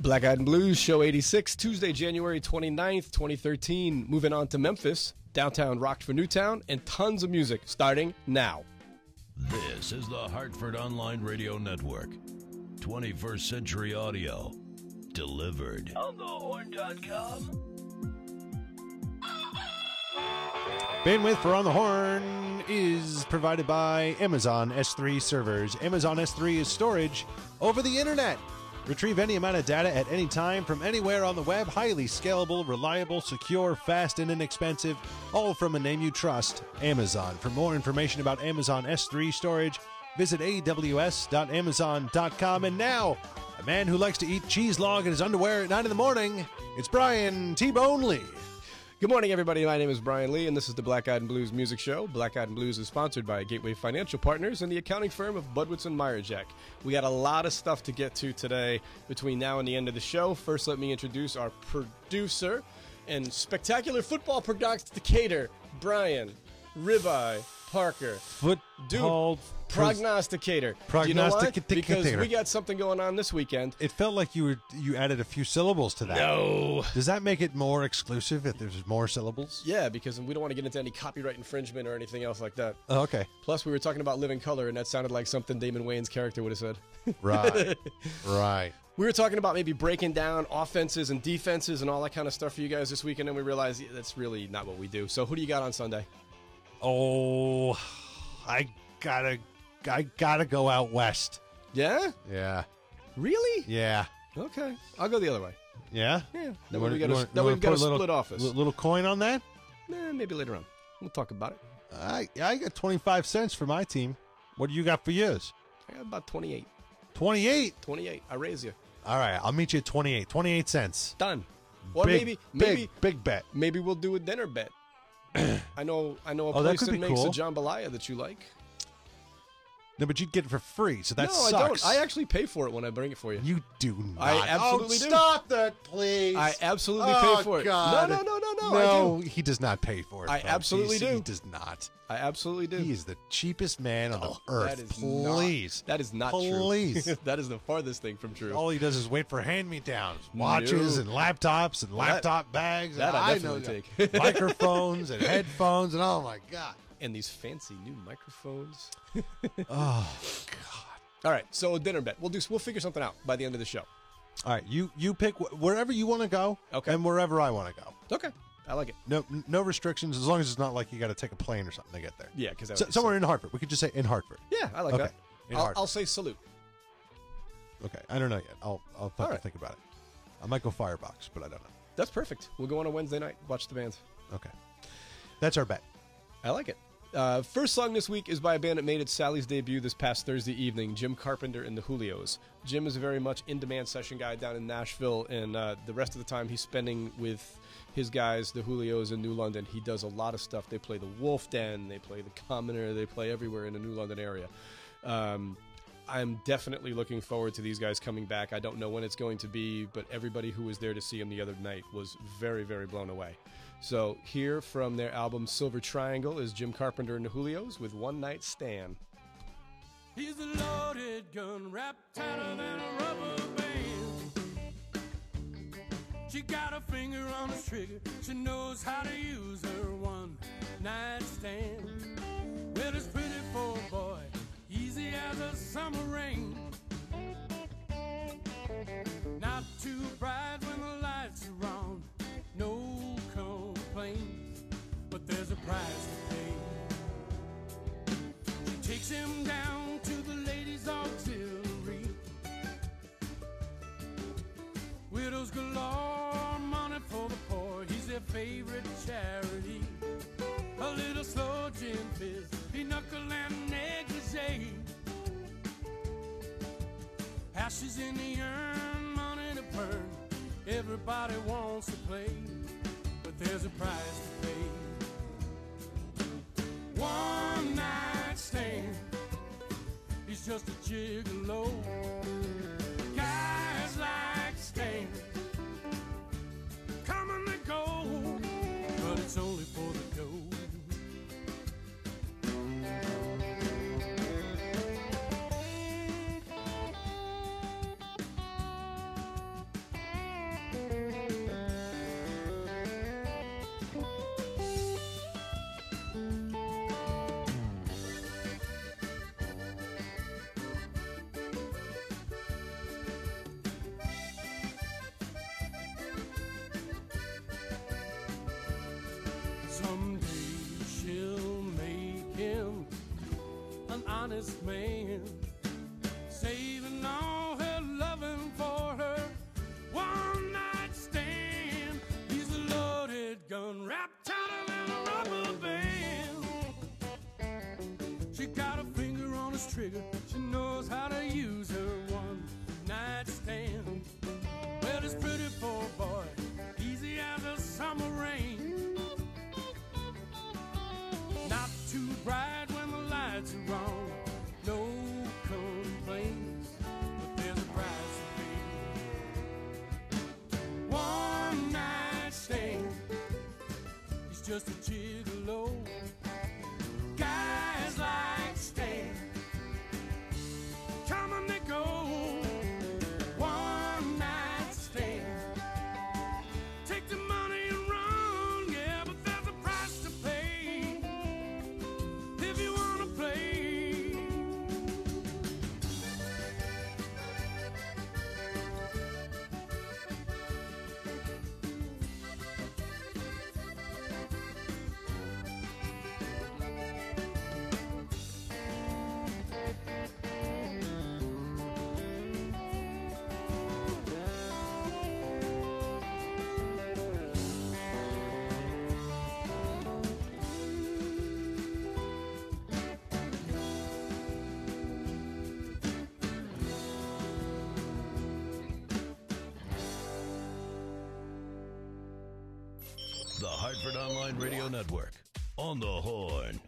Black Eyed and Blues, show 86, Tuesday, January 29th, 2013. Moving on to Memphis, downtown rocked for Newtown, and tons of music starting now. This is the Hartford Online Radio Network. 21st Century Audio. Delivered. On thehorn.com. Bandwidth for On the Horn is provided by Amazon S3 servers. Amazon S3 is storage over the internet. Retrieve any amount of data at any time from anywhere on the web. Highly scalable, reliable, secure, fast, and inexpensive. All from a name you trust Amazon. For more information about Amazon S3 storage, visit aws.amazon.com. And now, a man who likes to eat cheese log in his underwear at 9 in the morning, it's Brian T Bone Lee. Good morning, everybody. My name is Brian Lee, and this is the Black Eyed and Blues Music Show. Black Eyed and Blues is sponsored by Gateway Financial Partners and the accounting firm of Budwitz and Meyerjack. We got a lot of stuff to get to today between now and the end of the show. First, let me introduce our producer and spectacular football prognosticator, Brian Ribeye Parker. Football Prognosticator. Do you know? Prognosticator. Because we got something going on this weekend. It felt like you were you added a few syllables to that. No. Does that make it more exclusive if there's more syllables? Yeah, because we don't want to get into any copyright infringement or anything else like that. Oh, okay. Plus, we were talking about living color, and that sounded like something Damon Wayans character would have said. Right. right. We were talking about maybe breaking down offenses and defenses and all that kind of stuff for you guys this weekend, and we realized yeah, that's really not what we do. So, who do you got on Sunday? Oh, I gotta, I gotta go out west. Yeah? Yeah. Really? Yeah. Okay. I'll go the other way. Yeah. Yeah. That wanna- we got a, wanna- that you way wanna we got a put little, split office. li- Little coin on that. Maybe later on. We'll talk about it. I I got twenty five cents for my team. What do you got for yours? I got about 28. Twenty eight. 28. I raise you. All right. I'll meet you at 28. 28 cents. Done. Or big, maybe, maybe, big bet. maybe we'll do a dinner bet. I know, I know a Oh, place could that, makes cool. a jambalaya that you like. No, but you'd get it for free, so that no, sucks. I don't. I actually pay for it when I bring it for you. You do not. I absolutely oh, do. Stop that, please. I absolutely oh, pay for it. God. No, no, no, no, no. No, I do. he does not pay for it. I folks. absolutely He's- do. He does not. I absolutely do. He is the cheapest man on Oh, the earth. that is please. Not, that is not Please. true. that is the farthest thing from true. All he does is wait for hand-me-downs, watches No. and laptops and that- laptop bags. that and I know definitely that. take. microphones and headphones and oh my god. And these fancy new microphones. Oh god. All right, so a dinner bet. We'll do. We'll figure something out by the end of the show. All right, you you pick wh- wherever you want to go, Okay. and wherever I want to go. Okay, I like it. No no restrictions as long as it's not like you got to take a plane or something to get there. Yeah, because So, somewhere in Hartford. We could just say in Hartford. Yeah, I like Okay, that. in I'll, Hartford. I'll say salute. Okay, I don't know yet. I'll I'll fucking right. think about it. I might go Firebox, but I don't know. That's perfect. We'll go on a Wednesday night. Watch the band. Okay, that's our bet. I like it. Uh, first song this week is by a band that made its Sally's debut this past Thursday evening, Jim Carpenter and the Julios. Jim is a very much in demand session guy down in Nashville, and uh, the rest of the time he's spending with his guys, the Julios in New London. He does a lot of stuff. They play the Wolf Den, they play the Commoner, they play everywhere in the New London area. Um, I'm definitely looking forward to these guys coming back. I don't know when it's going to be, but everybody who was there to see him the other night was very, very blown away. So, here from their album Silver Triangle is Jim Carpenter and the Julios with One Night Stand. He's a loaded gun wrapped tighter than a rubber band. She got a finger on the trigger. She knows how to use her one night stand. Well, it's pretty for a boy, easy as a summer rain. Not too bright when the lights are on. No there's a price to pay. She takes him down to the ladies' auxiliary. Widows galore, money for the poor. He's their favorite charity. A little slow gin fizz, pinochle and negligee. Ashes in the urn, money to burn. Everybody wants to play, but there's a price to pay. One night stand. He's just a gigolo. Hartford Online Radio Network. On the Horn.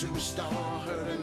superstar, heard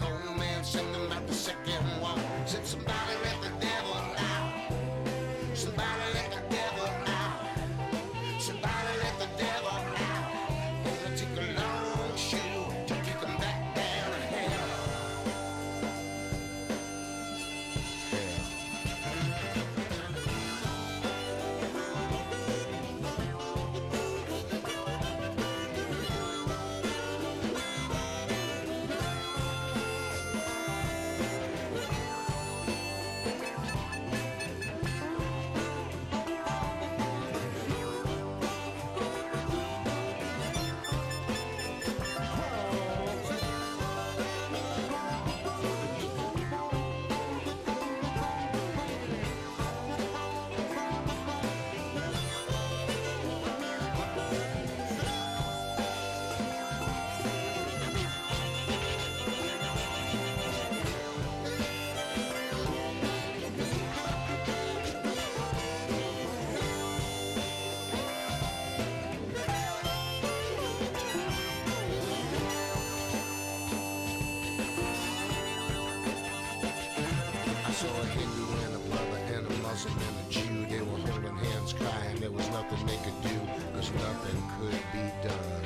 be done.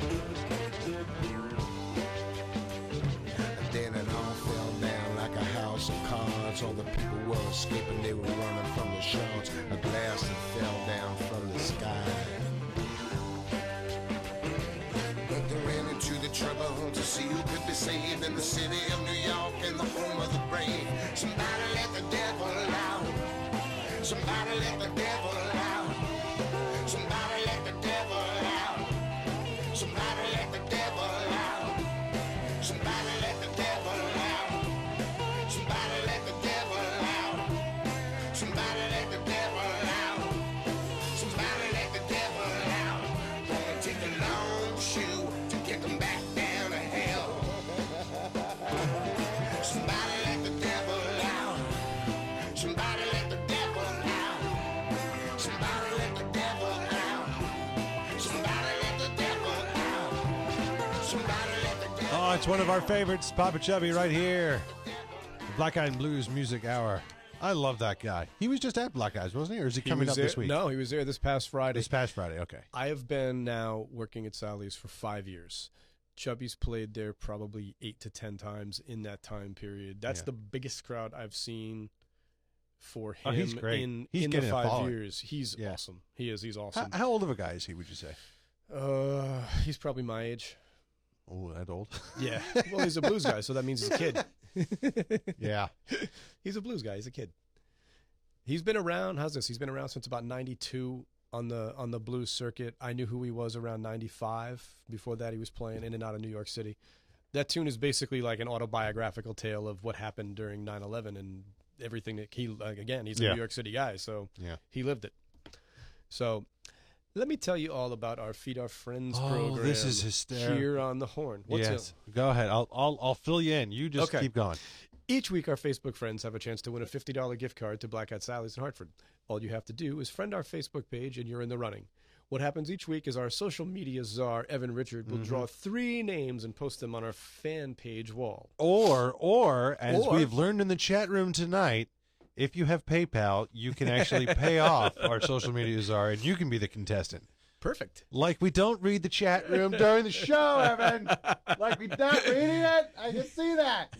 And then it all fell down like a house of cards. All the people were escaping, they were running from the shards. A glass that fell down from the sky. They ran into the trouble home to see who could be saved in the city of New York in the home of the brave. Somebody let the devil out. Somebody let the it's one of our favorites, Popa Chubby, right here. The Black Eyed Blues Music Hour. I love that guy. He was just at Black Eyes, wasn't he? Or is he He coming up there- this week? No, he was there this past Friday. This past Friday. Okay. I have been now working at Sally's for five years. Chubby's played there probably eight to ten times in that time period. That's Yeah. the biggest crowd I've seen for him Oh, he's great. in, He's in the five years. He's Yeah. awesome. He is. He's How, awesome. how old of a guy is he, would you say? Uh, he's probably my age. Oh, that old? Yeah. Well, he's a blues guy, so that means he's a kid. yeah. He's a blues guy. He's a kid. He's been around. How's this? He's been around since about '92 on the on the blues circuit. I knew who he was around '95. Before that, he was playing in and out of New York City. That tune is basically like an autobiographical tale of what happened during 9/11 and everything that he. Like, again, he's a Yeah. New York City guy, so Yeah. he lived it. So. Let me tell you all about our Feed Our Friends Oh, program. this is hysterical. Here on the Horn. What's yes. it? Go ahead. I'll, I'll I'll fill you in. You just Okay. keep going. Each week, our Facebook friends have a chance to win a $50 gift card to Black Eyed Sally's in Hartford. All you have to do is friend our Facebook page and you're in the running. What happens each week is our social media czar, Evan Richard, will mm-hmm. draw three names and post them on our fan page wall. Or or as Or- we've learned in the chat room tonight, if you have PayPal, you can actually pay off our social media czar, and you can be the contestant. Perfect. Like we don't read the chat room during the show, Evan. Like we don't reading it. I can see that.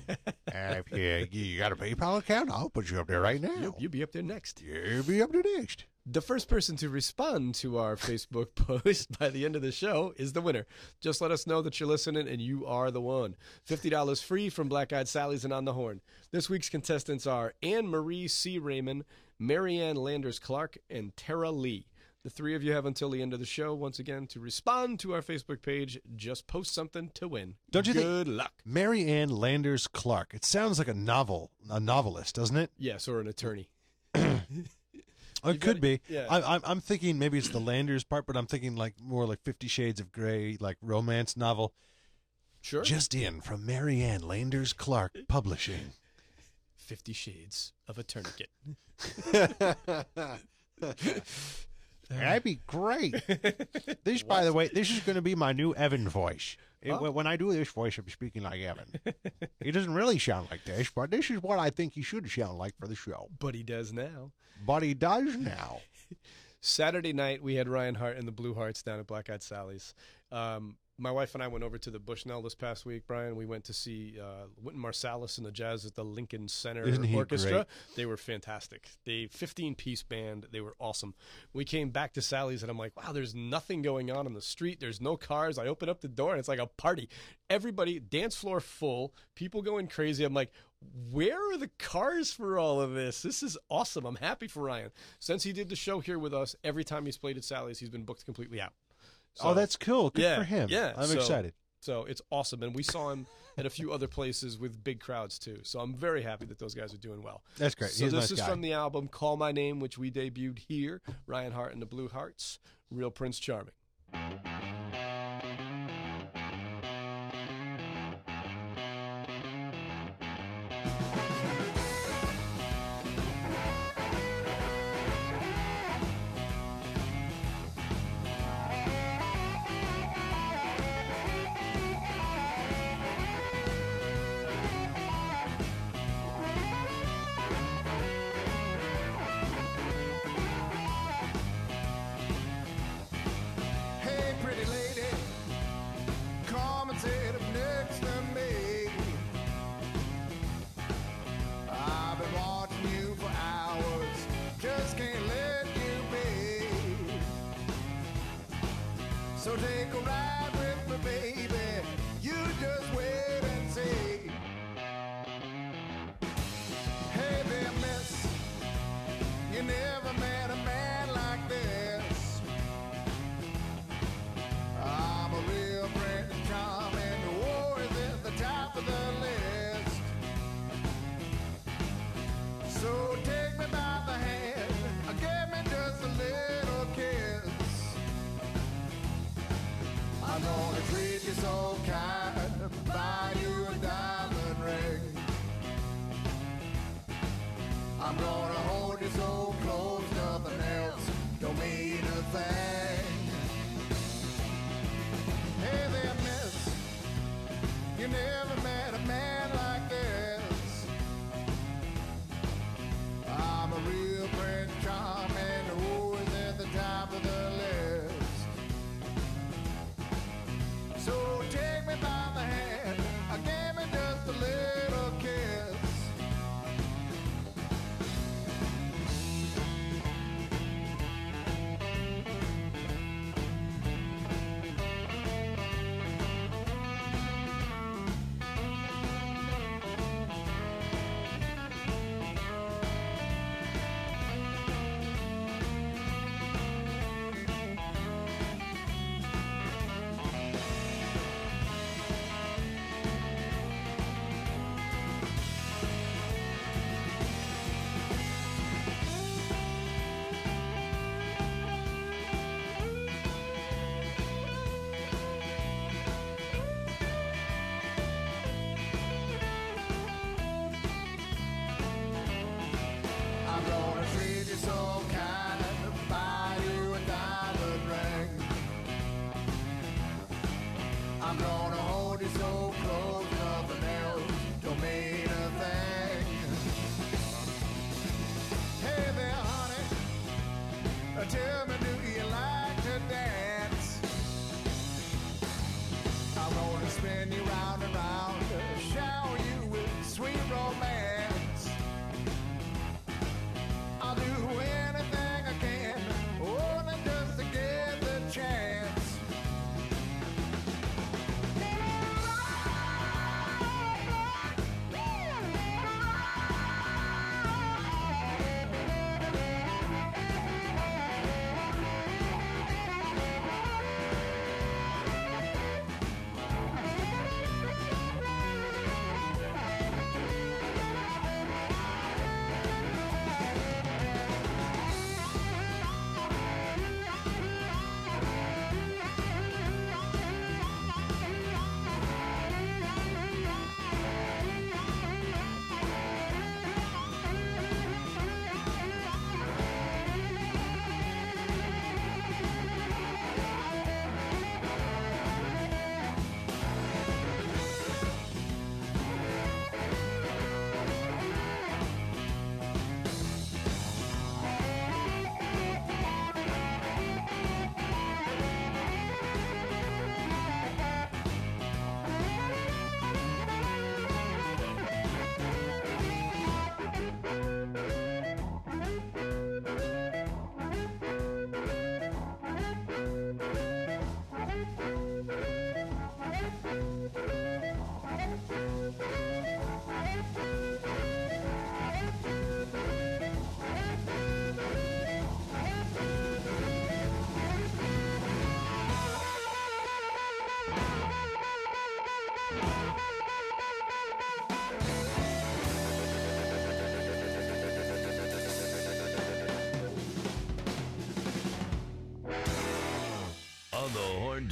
And if you, you got a PayPal account, I'll put you up there right now. You'll, you'll be up there next. You'll be up there next. The first person to respond to our Facebook post by the end of the show is the winner. Just let us know that you're listening and you are the one. $50 free from Black Eyed Sally's and On the Horn. This week's contestants are Anne Marie C. Raymond, Marianne Landers Clark, and Tara Lee. The three of you have until the end of the show, once again, to respond to our Facebook page. Just post something to win. Don't you think- Good luck. Mary Ann Landers Clark. It sounds like a novel, a novelist, doesn't it? Yes, or an attorney. Oh, it could be. yeah. I, I'm, I'm thinking maybe it's the Landers part, but I'm thinking like more like Fifty Shades of Grey, like romance novel. Sure. Just in from Mary Ann Landers Clark Publishing. Fifty Shades of a Tourniquet. That'd be great. This, by the way, this is going to be my new Evan voice. It- when I do this voice, I'm speaking like Evan. he doesn't really sound like this, but this is what I think he should sound like for the show. But he does now. But he does now. Saturday night, we had Ryan Hart and the Blue Hearts down at Black Eyed Sally's. Um, my wife and I went over to the Bushnell this past week, Brian. We went to see uh, Wynton Marsalis and the Jazz at the Lincoln Center Orchestra. great? They were fantastic. They 15 piece band. They were awesome. We came back to Sally's and I'm like, wow, there's nothing going on in the street. There's no cars. I open up the door and it's like a party. Everybody, dance floor full, people going crazy. I'm like, where are the cars for all of this? This is awesome. I'm happy for Ryan. Since he did the show here with us, every time he's played at Sally's, he's been booked completely out. Oh, that's cool. Good yeah, for him. Yeah, I'm so- excited. So it's awesome, and we saw him at a few other places with big crowds too. So I'm very happy that those guys are doing well. That's great. So He's this nice is guy. from the album "Call My Name," which we debuted here. Ryan Hart and the Blue Hearts, Real Prince Charming.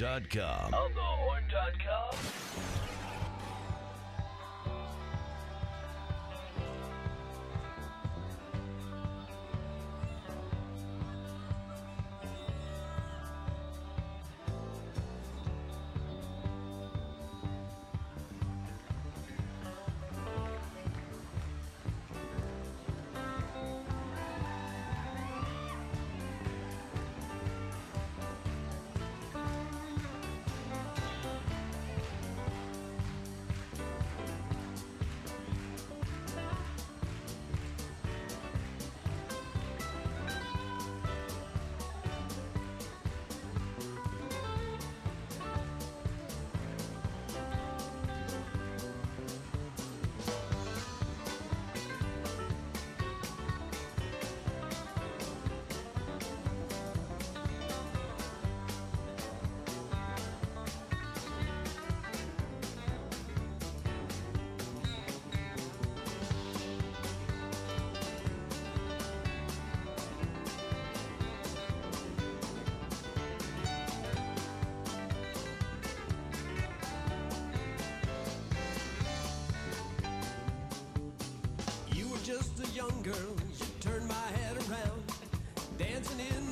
OnTheHorn.com. girls, you turn my head around, dancing in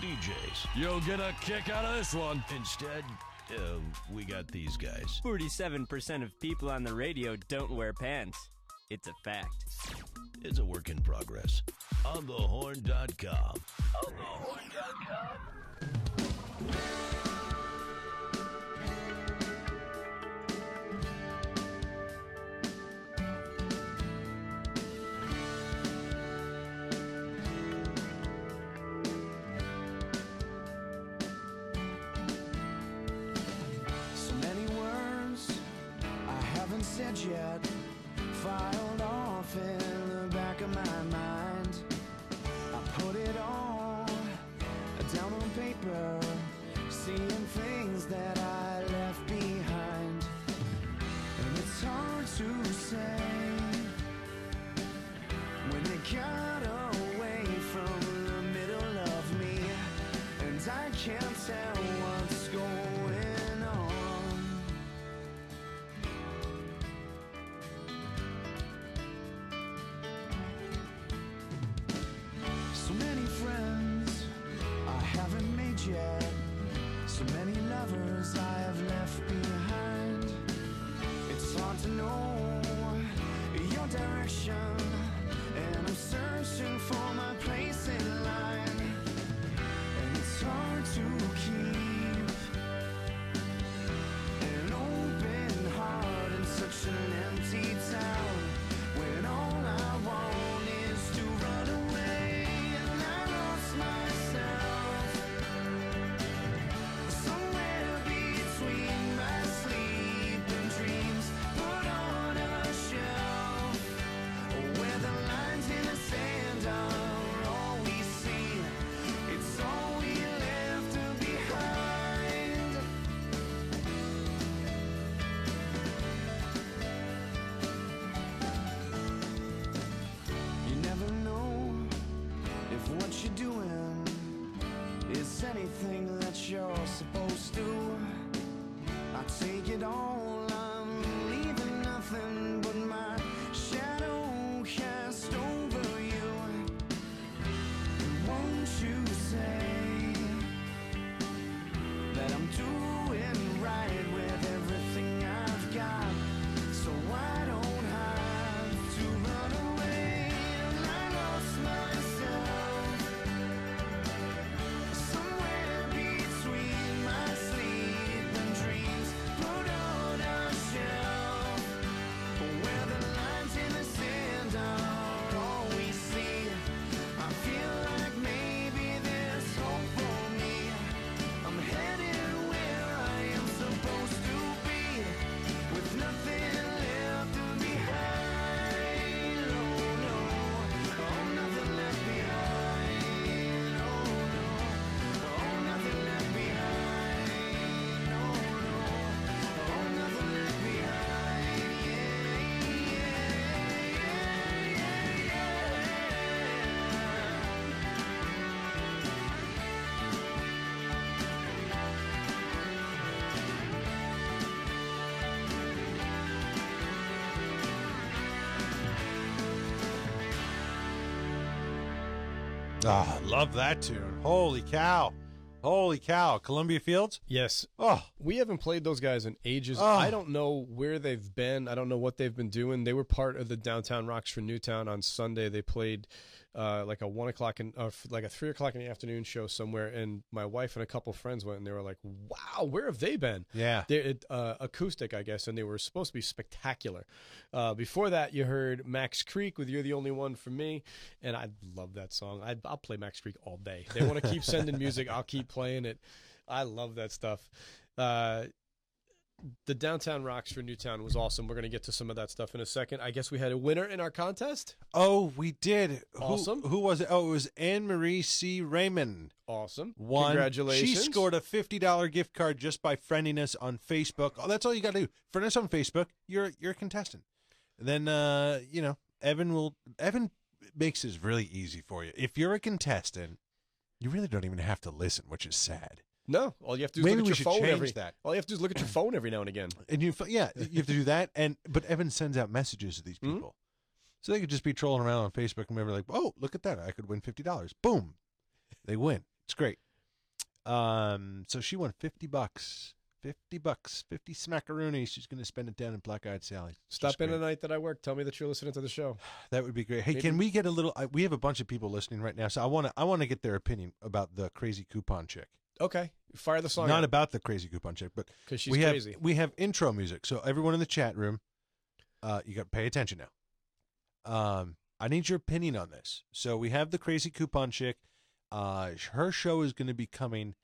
DJs. You'll get a kick out of this one. Instead, uh, we got these guys. 47% of people on the radio don't wear pants. It's a fact. It's a work in progress. On the horn.com. Ah, love that tune. Holy cow. Holy cow. Columbia Fields? Yes. Oh, We haven't played those guys in ages. Oh. I don't know where they've been. I don't know what they've been doing. They were part of the Downtown Rocks for Newtown on Sunday. They played uh, like a one o'clock and uh, like a three o'clock in the afternoon show somewhere. And my wife and a couple friends went, and they were like, "Wow, where have they been?" yeah. They're it, uh, acoustic, I guess, and they were supposed to be spectacular. Uh, before that, you heard Max Creek with "You're the Only One for Me," and I love that song. I, I'll play Max Creek all day. They want to keep sending music, I'll keep playing it. I love that stuff. Uh, the downtown rocks for Newtown was awesome. We're going to get to some of that stuff in a second. I guess we had a winner in our contest. Oh, we did. Who- Awesome. Who, was it? Oh, it was Anne Marie C. Raymond. Awesome. One. Congratulations. She scored a fifty dollar gift card just by friending us on Facebook. Oh, that's all you got to do. Friend us on Facebook. You're you're a contestant. And then uh, you know, Evan will. Evan makes this really easy for you. If you're a contestant, you really don't even have to listen, which is sad. No, all you have to do is Maybe look at your phone every. that. All you have to do is look at your phone every now and again. And you, yeah, you have to do that. And but Evan sends out messages to these Mhm. people, so they could just be trolling around on Facebook and maybe like, oh, look at that, I could win fifty dollars. Boom, they win. It's great. Um, so she won fifty bucks, fifty bucks, fifty smackaroonies. She's going to spend it down in Black Eyed Sally. Stop in the night that I work. Tell me that you're listening to the show. That would be great. Hey, Maybe- can we get a little? I, we have a bunch of people listening right now, so I want to. I want to get their opinion about the crazy coupon chick. Okay, fire the song. Not about the crazy coupon chick, but because she's we have crazy. we have intro music. So everyone in the chat room, uh, you got to pay attention now. Um, I need your opinion on this. So we have the crazy coupon chick. Uh, her show is going to be coming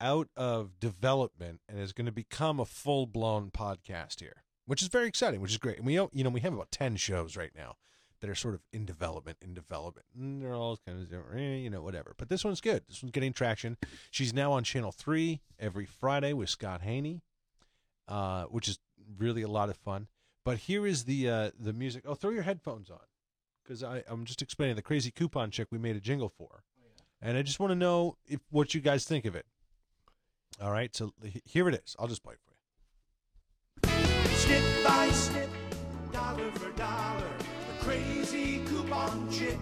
out of development and is going to become a full blown podcast here. which is very exciting, which is great. And we don't- you know we have about ten shows right now that are sort of in development, in development. And they're all kind of eh, you know whatever. But this one's good. This one's getting traction. She's now on Channel Three every Friday with Scott Haney, uh, which is really a lot of fun. But here is the uh, the music. Oh, throw your headphones on because I'm just explaining the crazy coupon chick we made a jingle for, and I just want to know if what you guys think of it. All right, so here it is. I'll just play it for you. Snip by snip, dollar for dollar, the crazy coupon chick.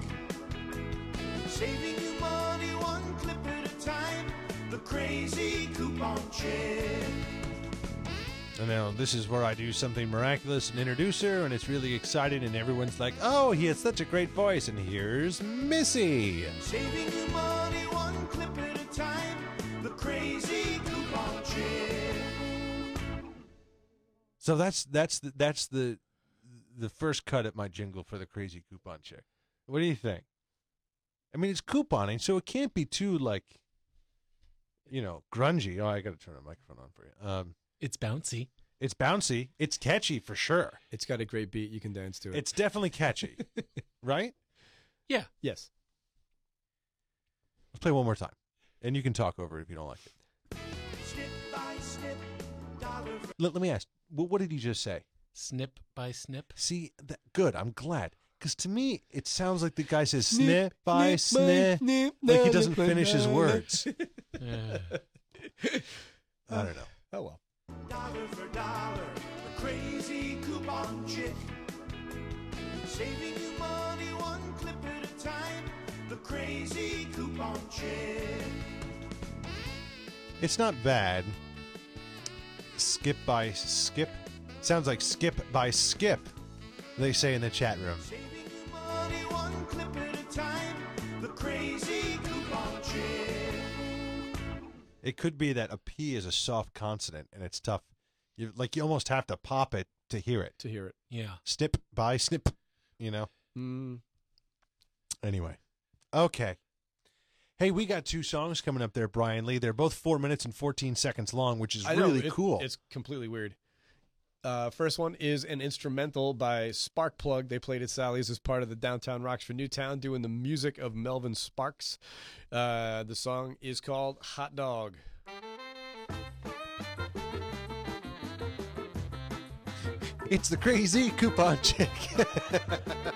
Saving you money one clip at a time, the crazy coupon chick. And now this is where I do something miraculous and introduce her, and it's really exciting, and everyone's like, "Oh, he has such a great voice!" And here's Missy. Saving you money one clip at a time, the crazy coupon chick. So that's that's the, that's the the first cut at my jingle for the crazy coupon chick. What do you think? I mean, it's couponing, so it can't be too like, you know, grungy. Oh, I got to turn the microphone on for you. Um, It's bouncy. it's bouncy. It's catchy for sure. It's got a great beat. You can dance to it. It's definitely catchy, right? Yeah. yes. Let's play one more time, and you can talk over it if you don't like it. Snip by snip, dollar for Let, let me ask. What, what did he just say? Snip by snip. See, that, good. I'm glad. Because to me, it sounds like the guy says snip by snip. Like he doesn't finish his words. I don't know. Oh well. dollar for dollar, the crazy coupon chick. Saving you money one clip at a time, the crazy coupon chick. It's not bad. Skip by skip. Sounds like skip by skip, they say in the chat room. Saving you money one clip at a time, the crazy coupon chick. It could be that a P is a soft consonant and it's tough. You like you almost have to pop it to hear it. To hear it. yeah. Snip by snip, you know. Mm, Anyway, okay. Hey, we got two songs coming up there, Brian Lee. They're both four minutes and fourteen seconds long, which is I know, really it- cool. It's completely weird. Uh, first one is an instrumental by Sparkplug. They played at Sally's as part of the Downtown Rocks for Newtown, doing the music of Melvin Sparks. Uh, the song is called Hot Dog. It's the crazy coupon chick.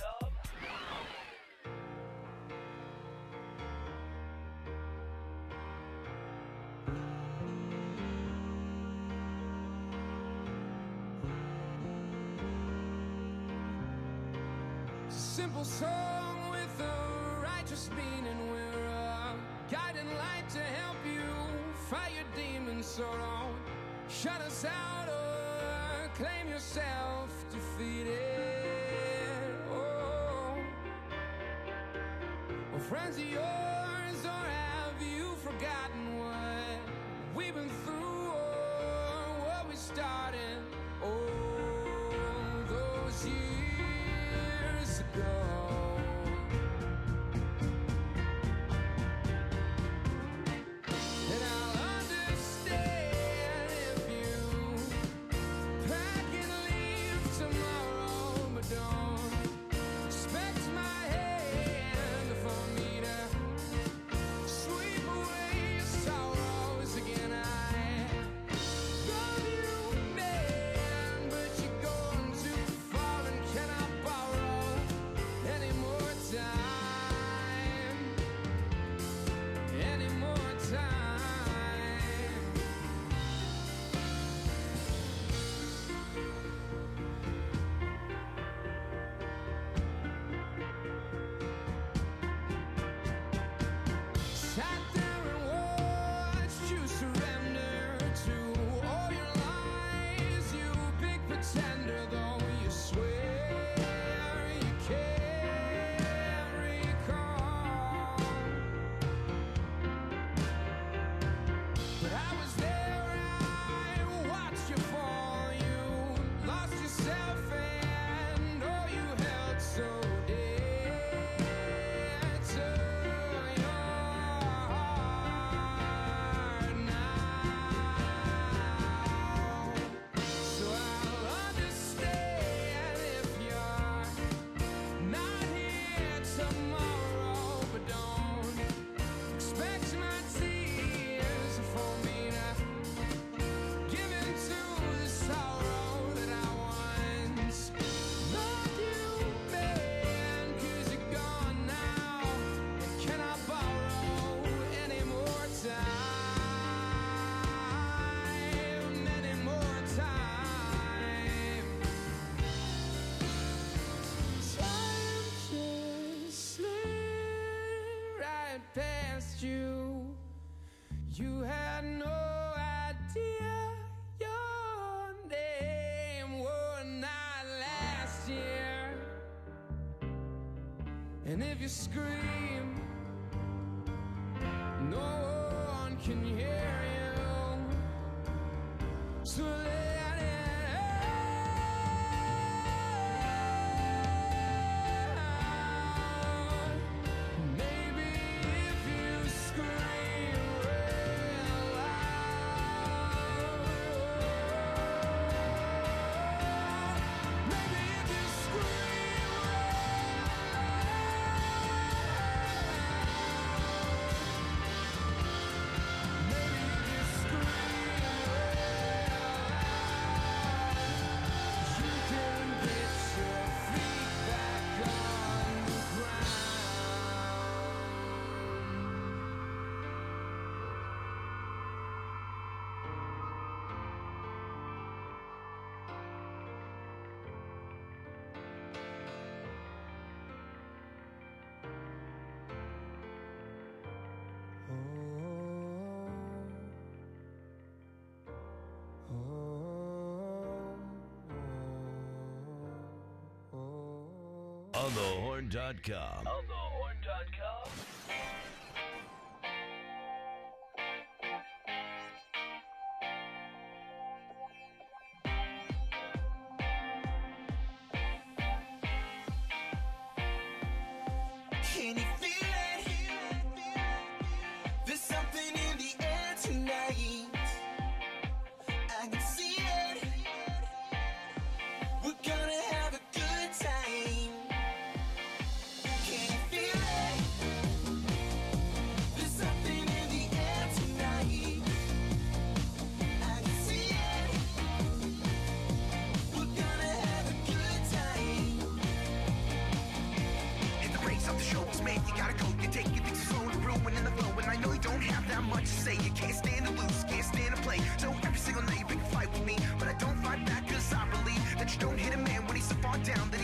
friends of yours. past you. You had no idea your name would not last year. And if you scream, no one can hear. on thehorn.com. man, you gotta go. You're taking things slow and ruining the flow. And I know you don't have that much to say. You can't stand to lose, can't stand to play. So every single night you pick a fight with me. But I don't fight back cause I believe that you don't hit a man when he's so far down that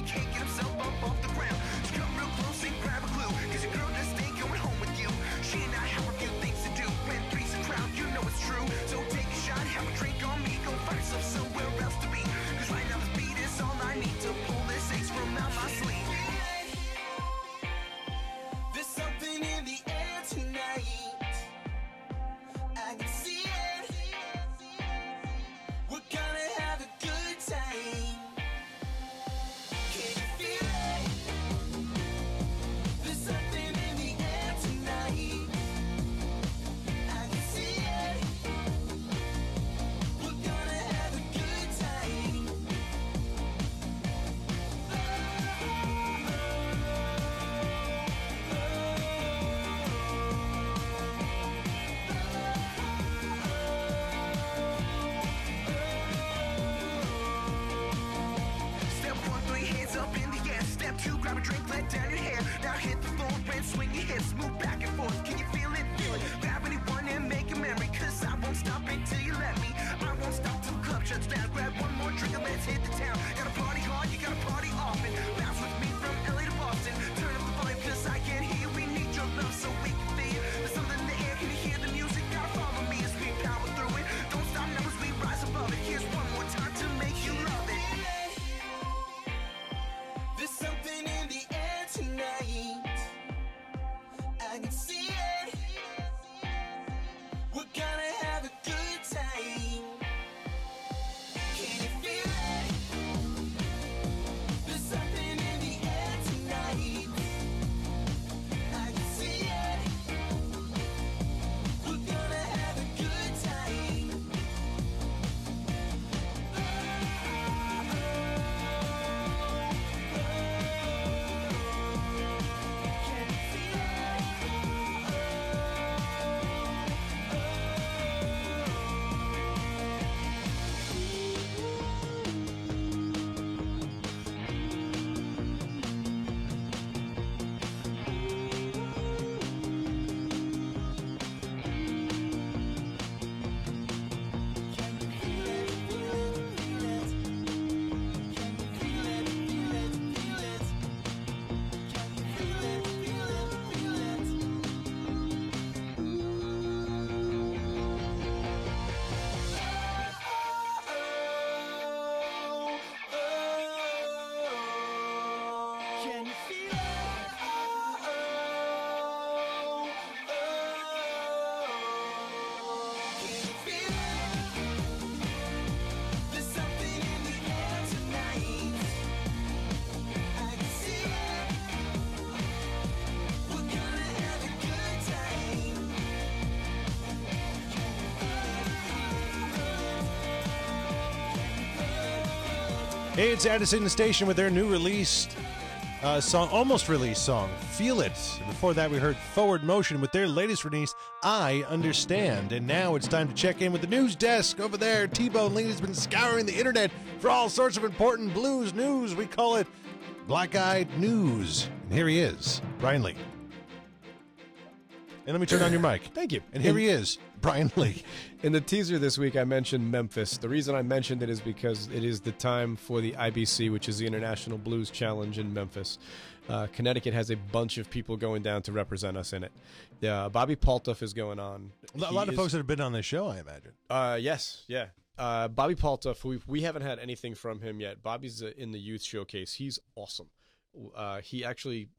Hey, it's Addison the Station with their new released uh, song, almost released song, Feel It. Before that, we heard Forward Motion with their latest release, I Understand. And now it's time to check in with the news desk over there. T Bone Lee has been scouring the internet for all sorts of important blues news. We call it Black Eyed News. And here he is, Brian Lee. And let me turn on your mic. Thank you. And here he is, Brian Lee. In the teaser this week, I mentioned Memphis. The reason I mentioned it is because it is the time for the IBC, which is the International Blues Challenge in Memphis. Uh, Connecticut has a bunch of people going down to represent us in it. Uh, Bobby Paltoff is going on. A lot He of is- folks that have been on this show, I imagine. Uh, yes, yeah. Uh, Bobby Paltoff, we we haven't had anything from him yet. Bobby's uh, in the youth showcase. He's awesome. Uh, he actually,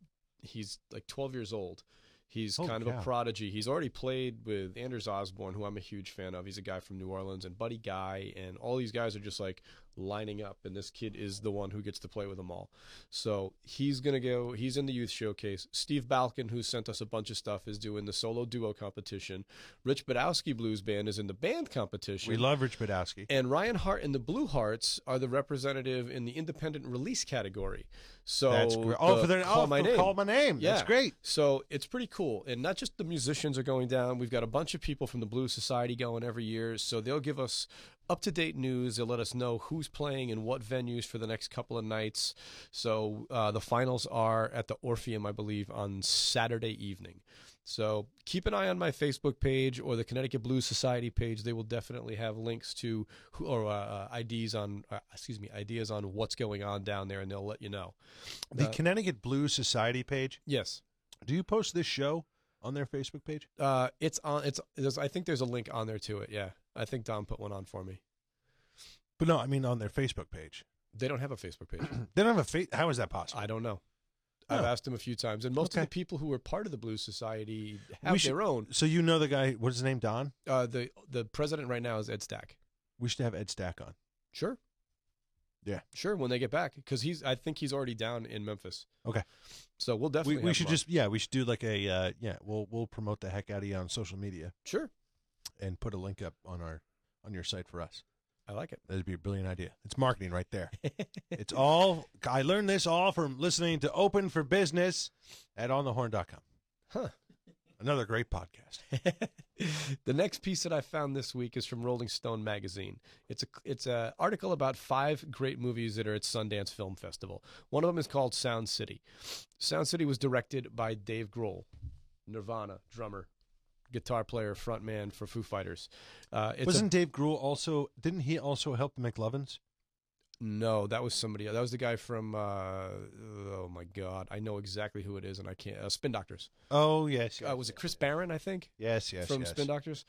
he's like 12 years old. He's Holy kind of cow. a prodigy. He's already played with Anders Osborne, who I'm a huge fan of. He's a guy from New Orleans, and Buddy Guy, and all these guys are just like lining up, and this kid is the one who gets to play with them all. So he's gonna go. He's in the youth showcase. Steve Balkin, who sent us a bunch of stuff, is doing the solo duo competition. Rich Badowski Blues Band is in the band competition. We love Rich Badowski. And Ryan Hart and the Blue Hearts are the representative in the independent release category. So That's great. Oh, the for their call oh, my name. Call My Name. Yeah. That's great. So it's pretty cool. And not just the musicians are going down, we've got a bunch of people from the Blues Society going every year. So they'll give us up to date news. They'll let us know who's playing and what venues for the next couple of nights. So uh, the finals are at the Orpheum, I believe, on Saturday evening. So keep an eye on my Facebook page or the Connecticut Blues Society page. They will definitely have links to who, or uh, uh, ideas on uh, excuse me ideas on what's going on down there, and they'll let you know. The Uh, Connecticut Blues Society page. yes, Do you post this show on their Facebook page? uh, it's on. It's I think there's a link on there to it. Yeah, I think Don put one on for me. But no, I mean on their Facebook page. They don't have a Facebook page. They don't have a face. How is that possible? I don't know. I've Oh. asked them a few times, and most Okay. of the people who are part of the Blues Society have We should- their own. So you know the guy. What's his name? Don. Uh, the the president right now is Ed Stack. We should have Ed Stack on. Sure. Yeah. Sure. When they get back, because he's I think he's already down in Memphis. Okay. So we'll We, definitely. we have should him on. just yeah we should do like a uh, yeah we'll we'll promote the heck out of you on social media sure. And put a link up on our on your site for us. I like it. That'd be a brilliant idea. It's marketing right there. it's all I learned this all from listening to Open for Business at onthehorn.com. Huh. Another great podcast. the next piece that I found this week is from Rolling Stone magazine. It's a it's a article about five great movies that are at Sundance Film Festival. One of them is called Sound City. Sound City was directed by Dave Grohl, Nirvana drummer, guitar player, frontman for Foo Fighters. Uh, it's Wasn't Dave Grohl also? Didn't he also help the McLovins? no, that was somebody. That was the guy from. Uh, oh my God, I know exactly who it is, and I can't. Uh, Spin Doctors. Oh yes, yes Uh, was it Chris Barron? I think. yes, yes, from yes. Spin Doctors.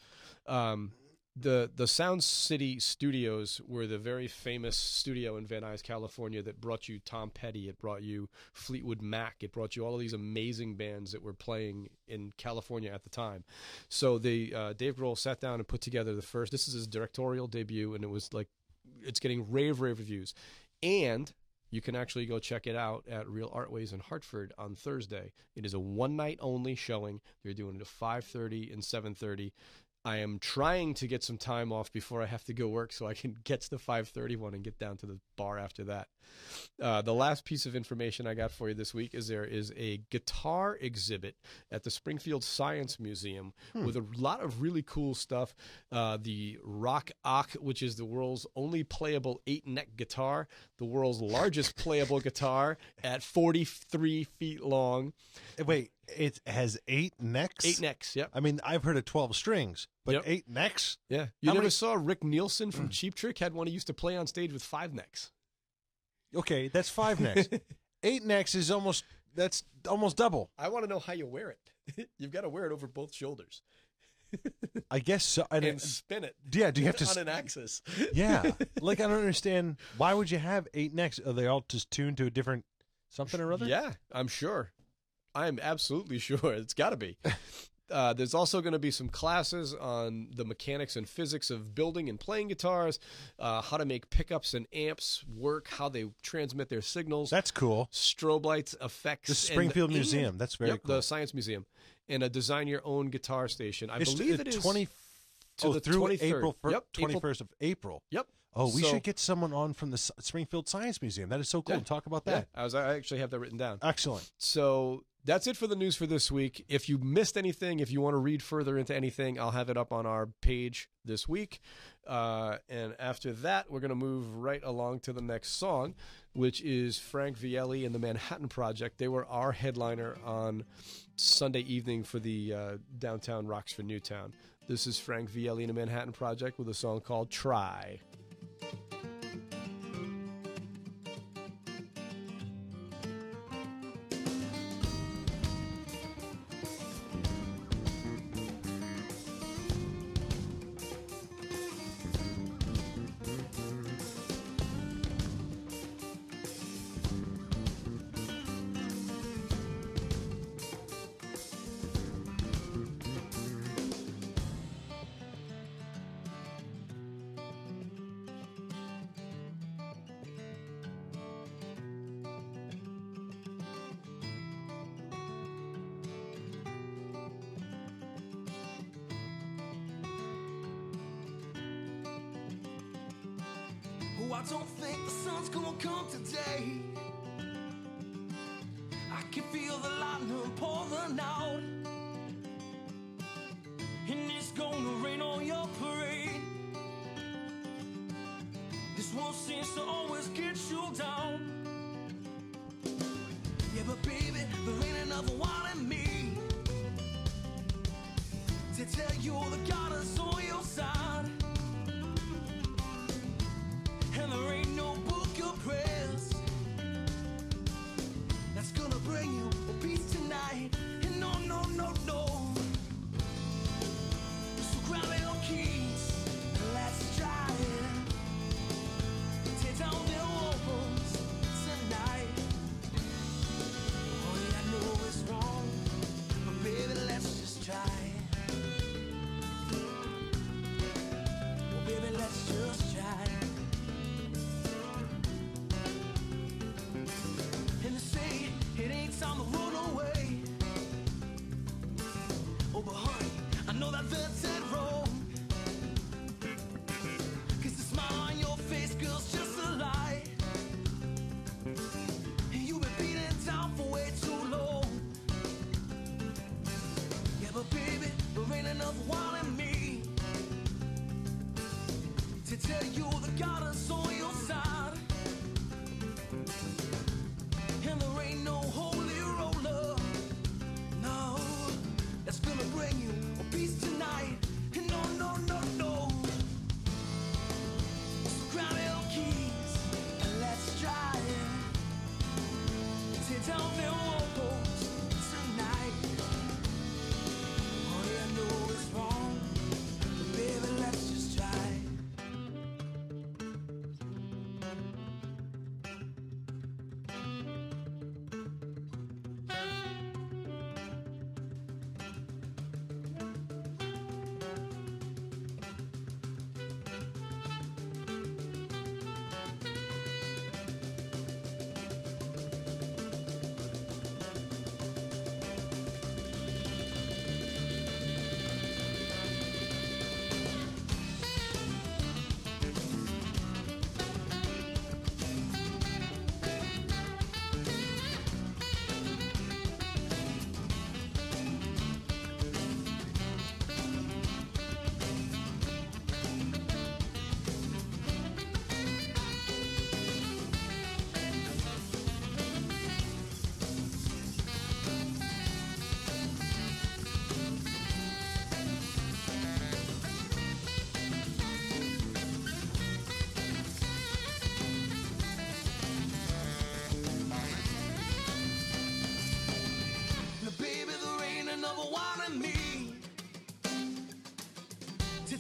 Um, the the Sound City Studios were the very famous studio in Van Nuys, California, that brought you Tom Petty. It brought you Fleetwood Mac. It brought you all of these amazing bands that were playing in California at the time. So they uh, Dave Grohl sat down and put together the first. This is his directorial debut, and it was like it's getting rave rave reviews, and you can actually go check it out at Real Art Ways in Hartford on Thursday. It is a one night only showing. They're doing it at five thirty and seven thirty. I am trying to get some time off before I have to go work so I can get to the 5:30 one and get down to the bar after that. Uh, the last piece of information I got for you this week is there is a guitar exhibit at the Springfield Science Museum with a lot of really cool stuff. Uh, the Rock Ock, which is the world's only playable eight neck guitar, the world's largest playable guitar at 43 feet long. Wait, it has eight necks. Eight necks, yep. I mean, I've heard of twelve strings, but Yep. eight necks. Yeah. You How never many- saw Rick Nielsen from mm. Cheap Trick had one he used to play on stage with five necks. Okay, that's five necks. eight necks is almost that's almost double. I want to know how you wear it. You've got to wear it over both shoulders I guess so. And, and spin it. yeah, do you have to? on an axis? yeah, like I don't understand. Why would you have eight necks? Are they all just tuned to a different something or other? Yeah, I'm sure. I'm absolutely sure. It's got to be. Uh, there's also going to be some classes on the mechanics and physics of building and playing guitars, uh, how to make pickups and amps work, how they transmit their signals. That's cool. strobe lights, effects. The Springfield and- Museum. That's very yep, cool. The Science Museum, and a design your own guitar station. I It's believe it is twenty to oh, the through 23rd. April Yep, April- twenty first of April. Yep. Oh, we So- should get someone on from the S- Springfield Science Museum. That is so cool. Yeah. Talk about Yeah, that. I was. I actually have that written down. Excellent. So that's it for the news for this week. If you missed anything, if you want to read further into anything, I'll have it up on our page this week. Uh, and after that, we're going to move right along to the next song, which is Frank Viele and the Manhattan Project. They were our headliner on Sunday evening for the uh, downtown Rocks for Newtown. This is Frank Viele and the Manhattan Project with a song called Try.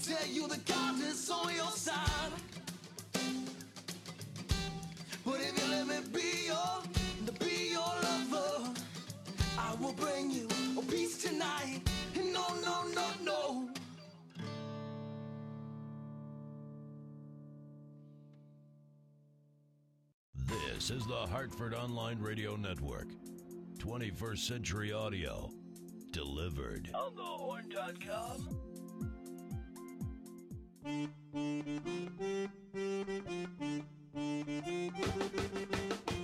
tell you God is on your side. But if you let me be your, be your lover, I will bring you a peace tonight. No, no, no, no. This is the Hartford Online Radio Network. 21st Century Audio. Delivered. On thehorn.com. Thank you.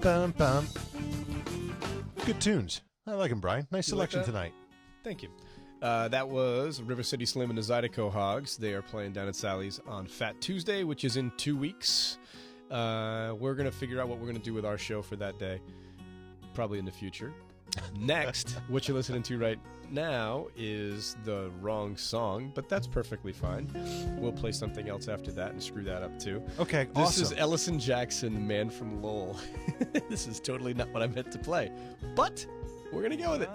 Bum, bum. Good tunes. I like them, Brian. Nice You like selection that? tonight. Thank you. Uh, that was River City Slim and the Zydeco Hogs. They are playing down at Sully's on Fat Tuesday, which is in two weeks. Uh, we're going to figure out what we're going to do with our show for that day, probably in the future. Next, what you're listening to right now is the wrong song, but that's perfectly fine. We'll play something else after that and screw that up too. Okay, This is. Ellison Jackson, the man from Lowell. this is totally not what I meant to play, but we're going to go with it.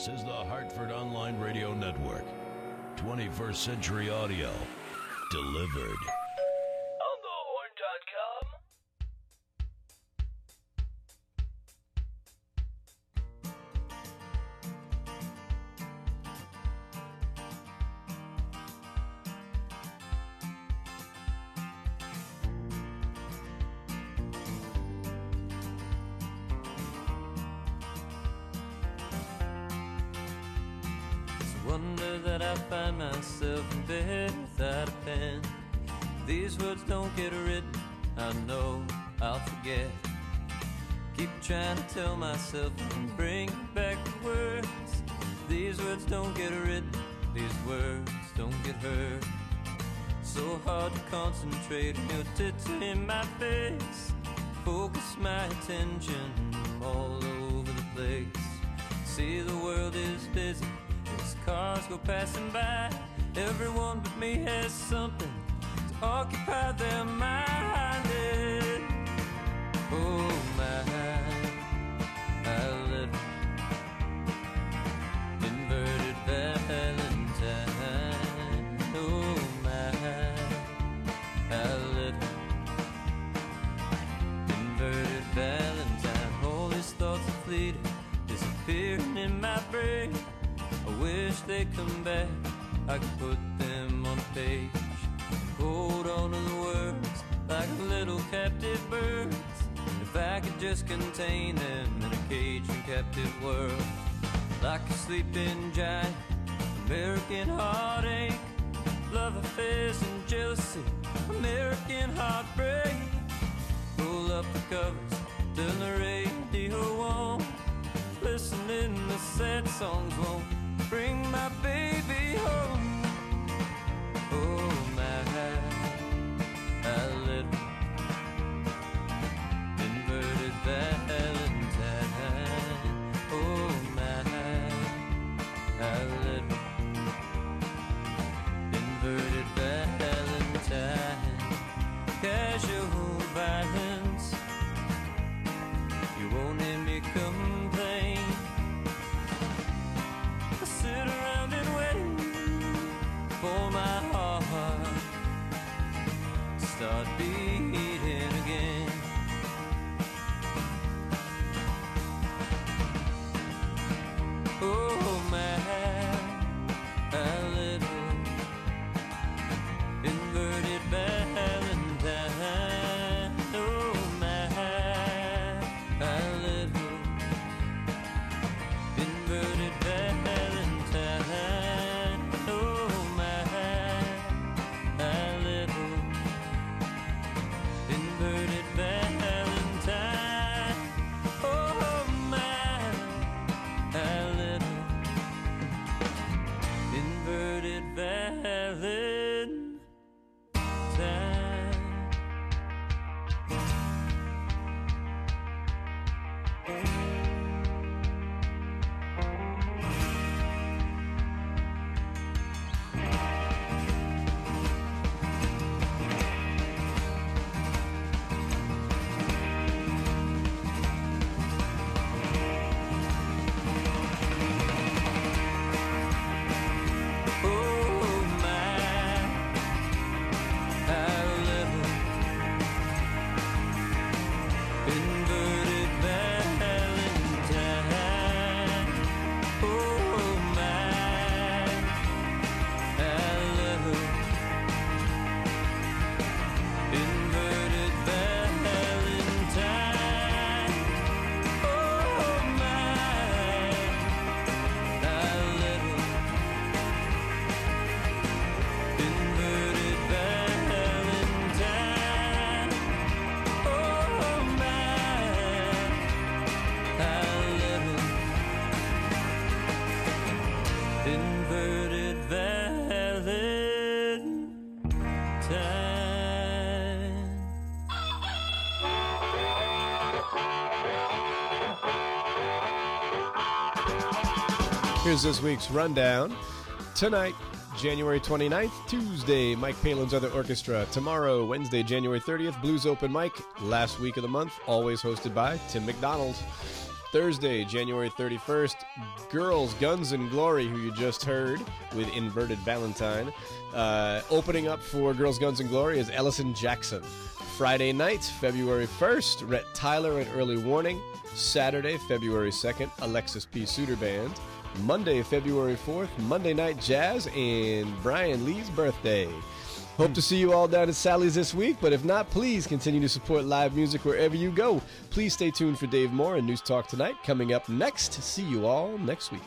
This is the Hartford Online Radio Network. 21st century audio delivered. Trying to tell myself and bring back the words. These words don't get written, these words don't get heard. So hard to concentrate on your tits in my face. Focus my attention all over the place. See, the world is busy as cars go passing by. Everyone but me has something to occupy their mind. Wish they'd come back. I could put them on a page. Hold on to the words like little captive birds. If I could just contain them in a cage and captive world. Like a sleeping giant, American heartache. Love affairs and jealousy, American heartbreak. Pull up the covers, turn the radio on. Listening to sad songs won't bring my baby home. Oh my, little inverted Valentine. Oh my, Here's this week's rundown. Tonight, January 29th, Tuesday, Mike Palin's Other Orchestra. Tomorrow, Wednesday, January 30th, Blues Open Mic. Last week of the month, always hosted by Tim McDonald. Thursday, January 31st, Girls, Guns, and Glory, who you just heard with Inverted Valentine. Uh, opening up for Girls, Guns, and Glory is Ellison Jackson. Friday night, February 1st, Rhett Tyler and Early Warning. Saturday, February 2nd, Alexis P. Suter Band. Monday, February 4th, Monday Night Jazz and Brian Lee's birthday. Hope to see you all down at Sully's this week, but if not, please continue to support live music wherever you go. Please stay tuned for Dave Moore and News Talk Tonight coming up next. See you all next week.